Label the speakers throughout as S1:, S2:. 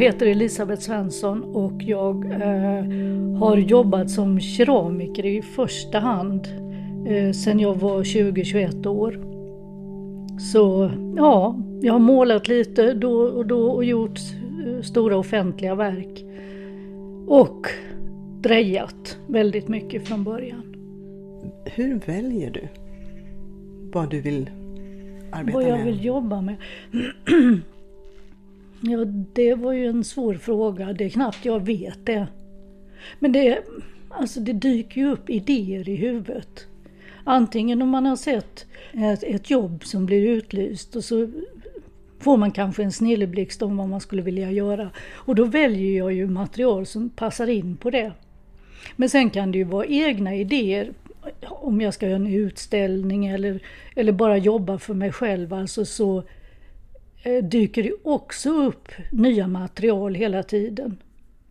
S1: Heter Elisabeth Svensson och jag eh, har jobbat som keramiker i första hand eh, sedan jag var 20-21 år. Så ja, jag har målat lite då och då och gjort eh, stora offentliga verk. Och drejat väldigt mycket från början.
S2: Hur väljer du vad du vill arbeta
S1: Vad jag
S2: med?
S1: vill jobba med? ja, det var ju en svår fråga. Det är knappt jag vet det. Men det, alltså det dyker ju upp idéer i huvudet. Antingen om man har sett ett, ett jobb som blir utlyst och så får man kanske en snilleblixt om vad man skulle vilja göra. Och då väljer jag ju material som passar in på det. Men sen kan det ju vara egna idéer om jag ska göra en utställning eller, eller bara jobba för mig själv. Alltså så dyker det också upp nya material hela tiden.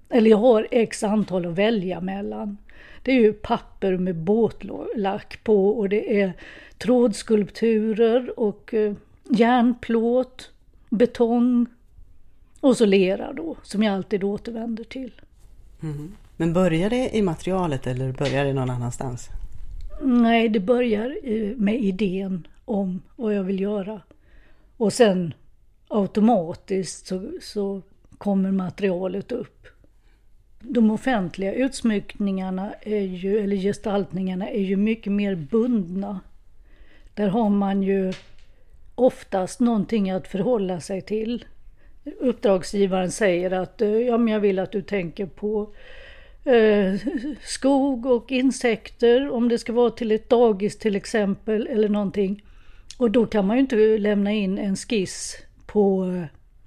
S1: Eller jag har x antal att välja mellan. Det är ju papper med båtlack på och det är trådskulpturer och eh, järnplåt, betong och så lera då, som jag alltid återvänder till.
S2: Mhm. Men börjar det i materialet eller börjar det någon annanstans?
S1: Nej, det börjar eh, med idén om vad jag vill göra. Och sen automatiskt så, så kommer materialet upp. De offentliga utsmyckningarna är ju, eller gestaltningarna är ju mycket mer bundna. Där har man ju oftast någonting att förhålla sig till. Uppdragsgivaren säger att eh, ja, men jag vill att du tänker på eh, skog och insekter, om det ska vara till ett dagis till exempel eller någonting. Och då kan man ju inte lämna in en skiss på eh,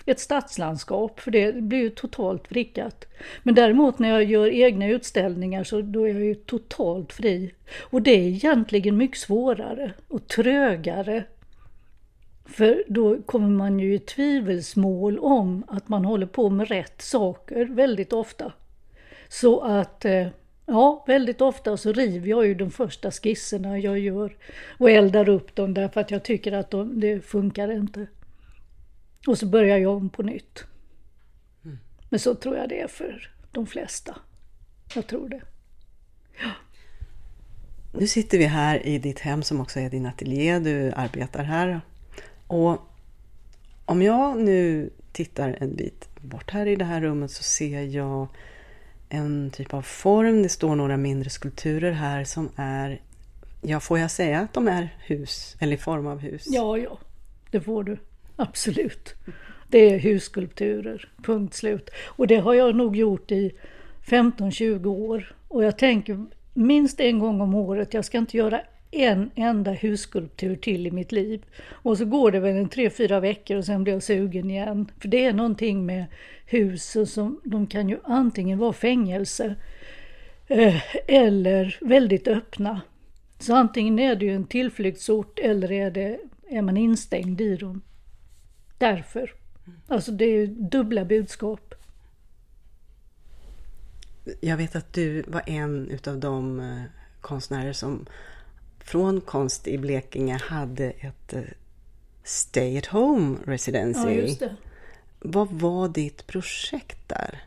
S1: ett stadslandskap för det blir ju totalt vrickat. Men däremot när jag gör egna utställningar så då är jag ju totalt fri. Och det är egentligen mycket svårare och trögare. För då kommer man ju i tvivelsmål om att man håller på med rätt saker väldigt ofta. Så att eh, ja, väldigt ofta så river jag ju de första skisserna jag gör och eldar upp dem därför att jag tycker att de, det funkar inte. Och så börjar jag om på nytt. Men så tror jag det är för de flesta. Jag tror det.
S2: Nu sitter vi här i ditt hem som också är din ateljé, du arbetar här. Och om jag nu tittar en bit bort här i det här rummet så ser jag en typ av form. Det står några mindre skulpturer här som är, ja får jag säga att de är hus eller i form av hus?
S1: Ja, ja, det får du. Absolut. Det är husskulpturer, punkt slut. Och det har jag nog gjort i 15-20 år. Och jag tänker minst en gång om året, jag ska inte göra en enda husskulptur till i mitt liv. Och så går det väl en tre, fyra veckor och sen blir jag sugen igen. För det är någonting med husen som, de kan ju antingen vara fängelse eh, eller väldigt öppna. Så antingen är det ju en tillflyktsort eller är, det, är man instängd i dem. Därför. Alltså det är ju dubbla budskap.
S2: Jag vet att du var en utav de eh, konstnärer som från Konst i Blekinge hade ett eh, Stay at Home Residency.
S1: Ja, just det.
S2: Vad var ditt projekt där?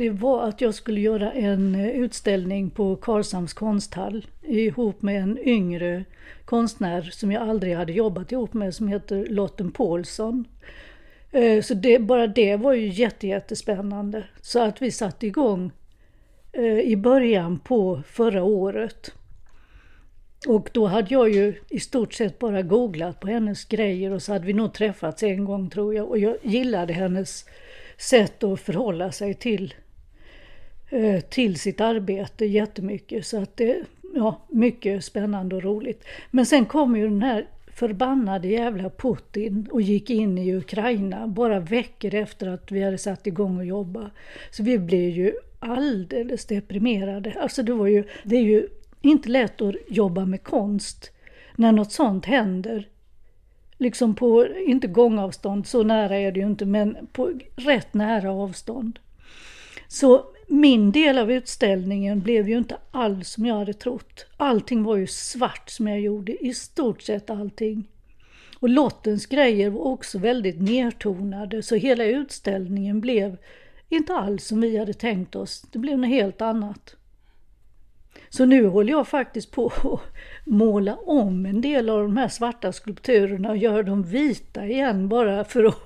S1: Det var att jag skulle göra en eh, utställning på Karlshamns konsthall ihop med en yngre konstnär som jag aldrig hade jobbat ihop med som heter Lotten Paulsson. Eh, så det, bara det var ju jätte, jättespännande. Så att vi satte igång eh, i början på förra året. Och då hade jag ju i stort sett bara googlat på hennes grejer och så hade vi nog träffats en gång tror jag. Och jag gillade hennes sätt att förhålla sig till, Eh, till sitt arbete jättemycket. Så att det, ja, mycket spännande och roligt. Men sen kom ju den här förbannade jävla Putin och gick in i Ukraina bara veckor efter att vi hade satt igång och jobba. Så vi blev ju alldeles deprimerade. Alltså det var ju, det är ju inte lätt att jobba med konst när något sånt händer. Liksom på, inte gångavstånd, så nära är det ju inte, men på rätt nära avstånd. Så min del av utställningen blev ju inte alls som jag hade trott. Allting var ju svart som jag gjorde, i stort sett allting. Och Lottens grejer var också väldigt nertonade så hela utställningen blev inte alls som vi hade tänkt oss. Det blev något helt annat. Så nu håller jag faktiskt på att måla om en del av de här svarta skulpturerna och göra dem vita igen bara för att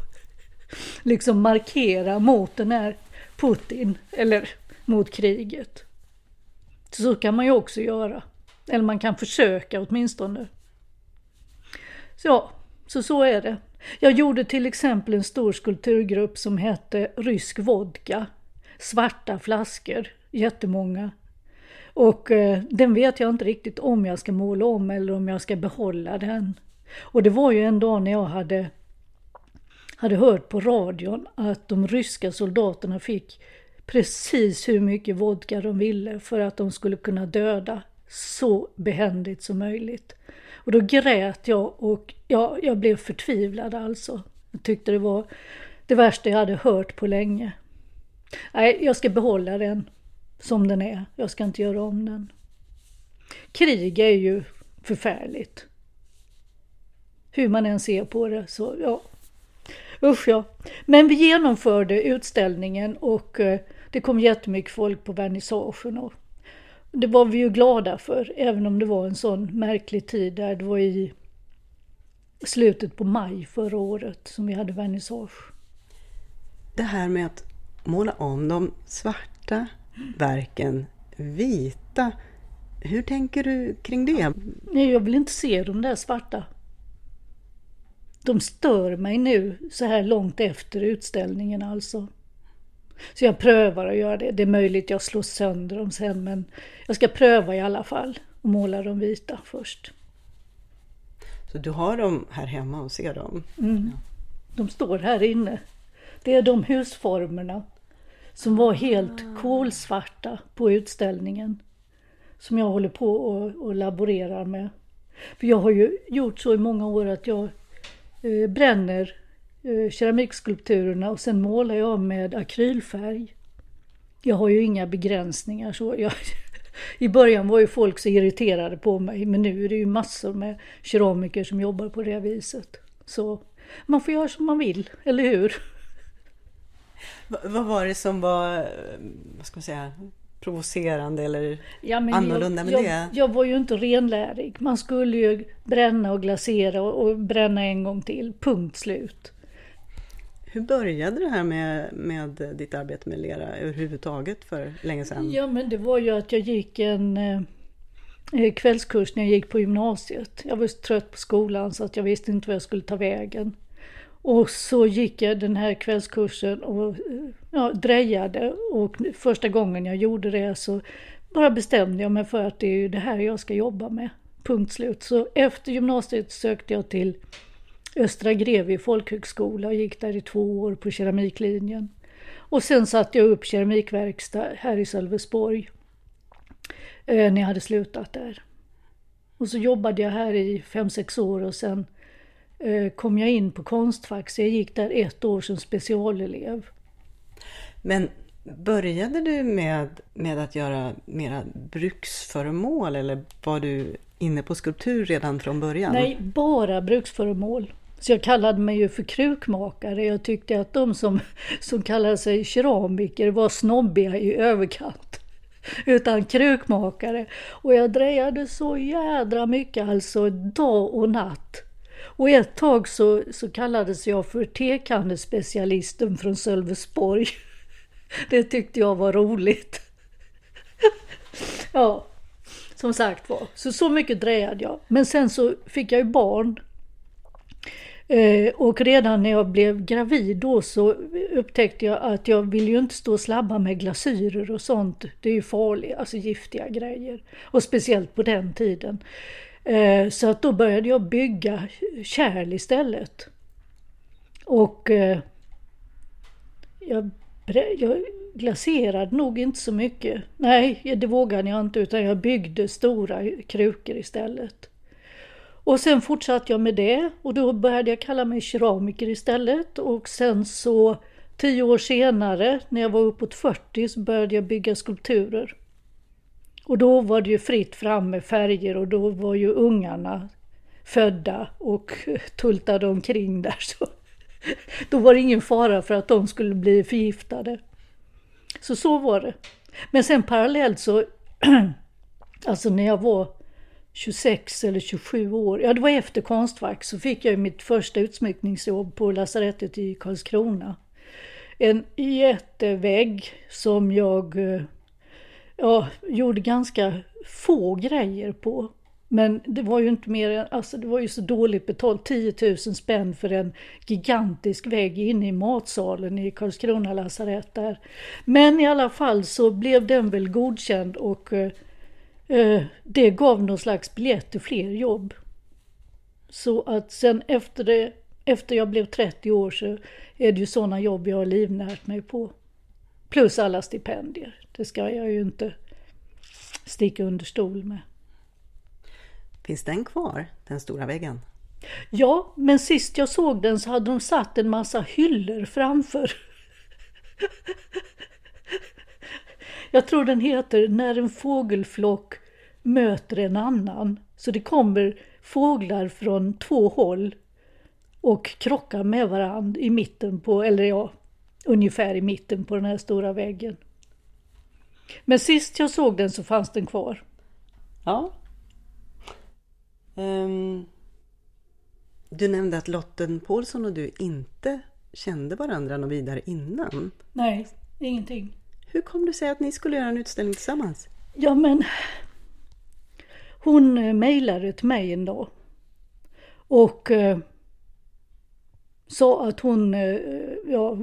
S1: liksom markera mot den här Putin, eller mot kriget. Så kan man ju också göra. Eller man kan försöka åtminstone. Så ja, så så är det. Jag gjorde till exempel en stor skulpturgrupp som hette Rysk vodka. Svarta flaskor, jättemånga. Och eh, den vet jag inte riktigt om jag ska måla om eller om jag ska behålla den. Och det var ju en dag när jag hade, hade hört på radion att de ryska soldaterna fick precis hur mycket vodka de ville för att de skulle kunna döda så behändigt som möjligt. Och då grät jag och ja, jag blev förtvivlad alltså. Jag tyckte det var det värsta jag hade hört på länge. Nej, jag ska behålla den som den är. Jag ska inte göra om den. Krig är ju förfärligt. Hur man än ser på det så, ja. Usch ja. Men vi genomförde utställningen och eh, det kom jättemycket folk på vernissagen och det var vi ju glada för, även om det var en sån märklig tid där det var i slutet på maj förra året som vi hade vernissage.
S2: Det här med att måla om de svarta verken vita, hur tänker du kring det?
S1: Nej, jag vill inte se de där svarta. De stör mig nu så här långt efter utställningen alltså. Så jag prövar att göra det. Det är möjligt jag slår sönder dem sen men jag ska pröva i alla fall och måla dem vita först.
S2: Så du har dem här hemma och ser dem?
S1: Mm. De står här inne. Det är de husformerna som var helt ah. kolsvarta på utställningen. Som jag håller på och, och laborerar med. För jag har ju gjort så i många år att jag Eh, bränner eh, keramikskulpturerna och sen målar jag med akrylfärg. Jag har ju inga begränsningar så. Jag, I början var ju folk så irriterade på mig men nu är det ju massor med keramiker som jobbar på det viset. Så man får göra som man vill, eller hur?
S2: Vad var det som var, eh, vad ska man säga, provocerande eller ja, annorlunda
S1: jag,
S2: med
S1: jag,
S2: det?
S1: Jag var ju inte renlärig. Man skulle ju bränna och glasera och, och bränna en gång till, punkt slut.
S2: Hur började det här med, med ditt arbete med lera överhuvudtaget för länge sedan?
S1: Ja men det var ju att jag gick en eh, kvällskurs när jag gick på gymnasiet. Jag var så trött på skolan så att jag visste inte vad jag skulle ta vägen. Och så gick jag den här kvällskursen och ja, drejade och första gången jag gjorde det så bara bestämde jag mig för att det är ju det här jag ska jobba med. Punkt slut. Så efter gymnasiet sökte jag till Östra Grevie folkhögskola och gick där i två år på keramiklinjen. Och sen satte jag upp keramikverkstad här i Sölvesborg eh, när jag hade slutat där. Och så jobbade jag här i fem sex år och sen kom jag in på Konstfack så jag gick där ett år som specialelev.
S2: Men började du med, med att göra mera bruksföremål eller var du inne på skulptur redan från början?
S1: Nej, bara bruksföremål. Så jag kallade mig ju för krukmakare. Jag tyckte att de som, som kallade sig keramiker var snobbiga i överkant. Utan krukmakare. Och jag drejade så jädra mycket alltså dag och natt. Och ett tag så, så kallades jag för tekannespecialisten från Sölvesborg. Det tyckte jag var roligt. Ja, som sagt var. Så, så mycket drejade jag. Men sen så fick jag ju barn Eh, och redan när jag blev gravid då så upptäckte jag att jag vill ju inte stå och slabba med glasyrer och sånt. Det är ju farligt, alltså giftiga grejer. Och speciellt på den tiden. Eh, så att då började jag bygga kärl istället. Och eh, jag, jag glaserade nog inte så mycket. Nej, det vågade jag inte utan jag byggde stora krukor istället. Och sen fortsatte jag med det och då började jag kalla mig keramiker istället och sen så tio år senare när jag var uppåt 40 så började jag bygga skulpturer. Och då var det ju fritt fram med färger och då var ju ungarna födda och tultade omkring där. Så då var det ingen fara för att de skulle bli förgiftade. Så så var det. Men sen parallellt så, alltså när jag var 26 eller 27 år, ja det var efter Konstfack, så fick jag mitt första utsmyckningsjobb på lasarettet i Karlskrona. En jättevägg som jag eh, ja, gjorde ganska få grejer på. Men det var ju inte mer än, alltså det var ju så dåligt betalt, 10 000 spänn för en gigantisk vägg inne i matsalen i Karlskrona lasarett där. Men i alla fall så blev den väl godkänd och eh, eh det gav någon slags biljett till fler jobb. Så att sen efter det, efter jag blev 30 år så är det ju sådana jobb jag har livnärt mig på. Plus alla stipendier, det ska jag ju inte sticka under stol med.
S2: Finns den kvar, den stora väggen?
S1: Ja, men sist jag såg den så hade de satt en massa hyllor framför. Jag tror den heter När en fågelflock möter en annan. Så det kommer fåglar från två håll och krockar med varandra i mitten på, eller ja, ungefär i mitten på den här stora väggen. Men sist jag såg den så fanns den kvar.
S2: Ja, Um, du nämnde att Lotten Paulsson och du inte kände varandra något vidare innan.
S1: Nej, ingenting.
S2: Hur kom det sig att ni skulle göra en utställning tillsammans?
S1: Ja men, hon eh, mejlade till mig en dag och eh, sa att hon, eh, ja,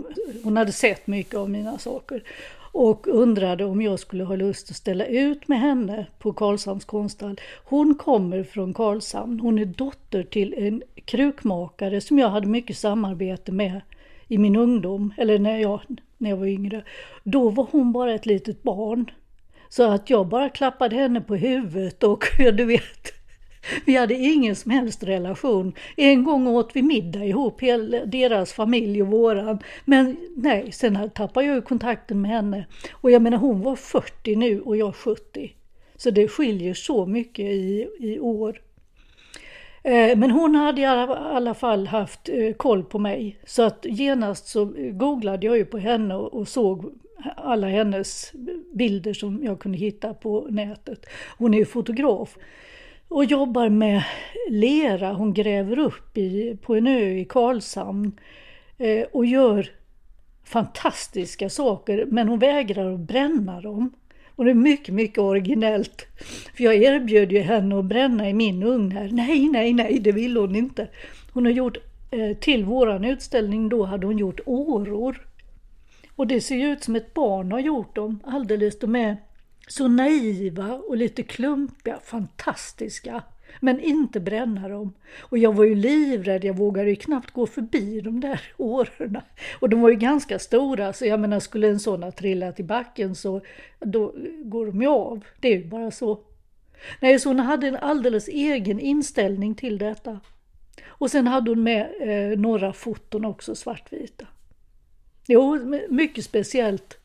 S1: hon hade sett mycket av mina saker och undrade om jag skulle ha lust att ställa ut med henne på Karlshamns konsthall. Hon kommer från Karlshamn. Hon är dotter till en krukmakare som jag hade mycket samarbete med i min ungdom, eller när jag, när jag var yngre. Då var hon bara ett litet barn. Så att jag bara klappade henne på huvudet och du vet, vi hade ingen som helst relation. En gång åt vi middag ihop, hela deras familj och våran. Men nej, sen tappade jag ju kontakten med henne. Och jag menar hon var 40 nu och jag 70. Så det skiljer så mycket i, i år. Eh, men hon hade i alla fall haft eh, koll på mig. Så att genast så googlade jag ju på henne och såg alla hennes bilder som jag kunde hitta på nätet. Hon är ju fotograf och jobbar med lera. Hon gräver upp i, på en ö i Karlshamn eh, och gör fantastiska saker men hon vägrar att bränna dem. Och det är mycket, mycket originellt. För jag erbjöd ju henne att bränna i min ugn här. Nej, nej, nej, det vill hon inte. Hon har gjort, eh, till våran utställning då hade hon gjort åror. Och det ser ju ut som ett barn har gjort dem alldeles. De är så naiva och lite klumpiga, fantastiska. Men inte bränna dem. Och jag var ju livrädd, jag vågade ju knappt gå förbi de där åren. Och de var ju ganska stora, så jag menar skulle en sån ha trillat i backen så då går de ju av. Det är ju bara så. Nej, så hon hade en alldeles egen inställning till detta. Och sen hade hon med eh, några foton också, svartvita. Jo, mycket speciellt.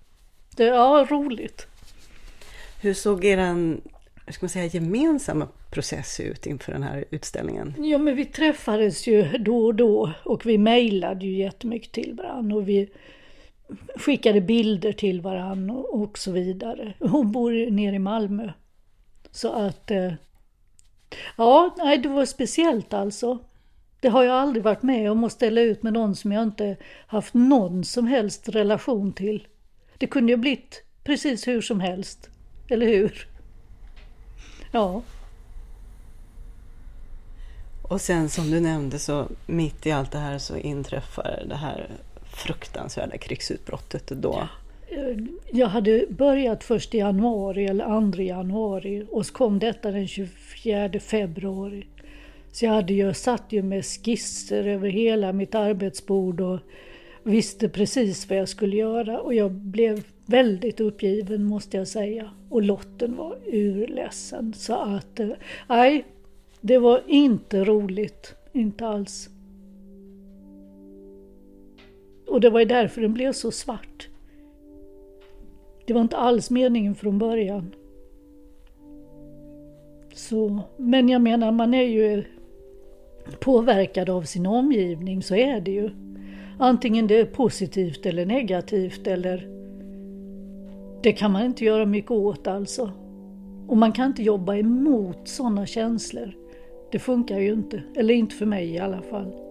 S1: Det, ja, roligt.
S2: Hur såg er ska man säga, gemensamma process ut inför den här utställningen?
S1: Ja, men vi träffades ju då och då och vi mejlade ju jättemycket till varandra och vi skickade bilder till varandra och så vidare. Hon bor nere i Malmö. Så att, eh, ja, nej, det var speciellt alltså. Det har jag aldrig varit med om att ställa ut med någon som jag inte haft någon som helst relation till. Det kunde ju blivit precis hur som helst. Eller hur? Ja.
S2: Och sen som du nämnde så mitt i allt det här så inträffar det här fruktansvärda krigsutbrottet då.
S1: Jag hade börjat först i januari eller 2 januari och så kom detta den 24 februari. Så jag hade ju satt ju med skisser över hela mitt arbetsbord och visste precis vad jag skulle göra och jag blev väldigt uppgiven måste jag säga. Och Lotten var urledsen. Så att, eh, nej, det var inte roligt. Inte alls. Och det var ju därför den blev så svart. Det var inte alls meningen från början. Så, men jag menar, man är ju påverkad av sin omgivning så är det ju. Antingen det är positivt eller negativt eller det kan man inte göra mycket åt alltså. Och man kan inte jobba emot sådana känslor. Det funkar ju inte, eller inte för mig i alla fall.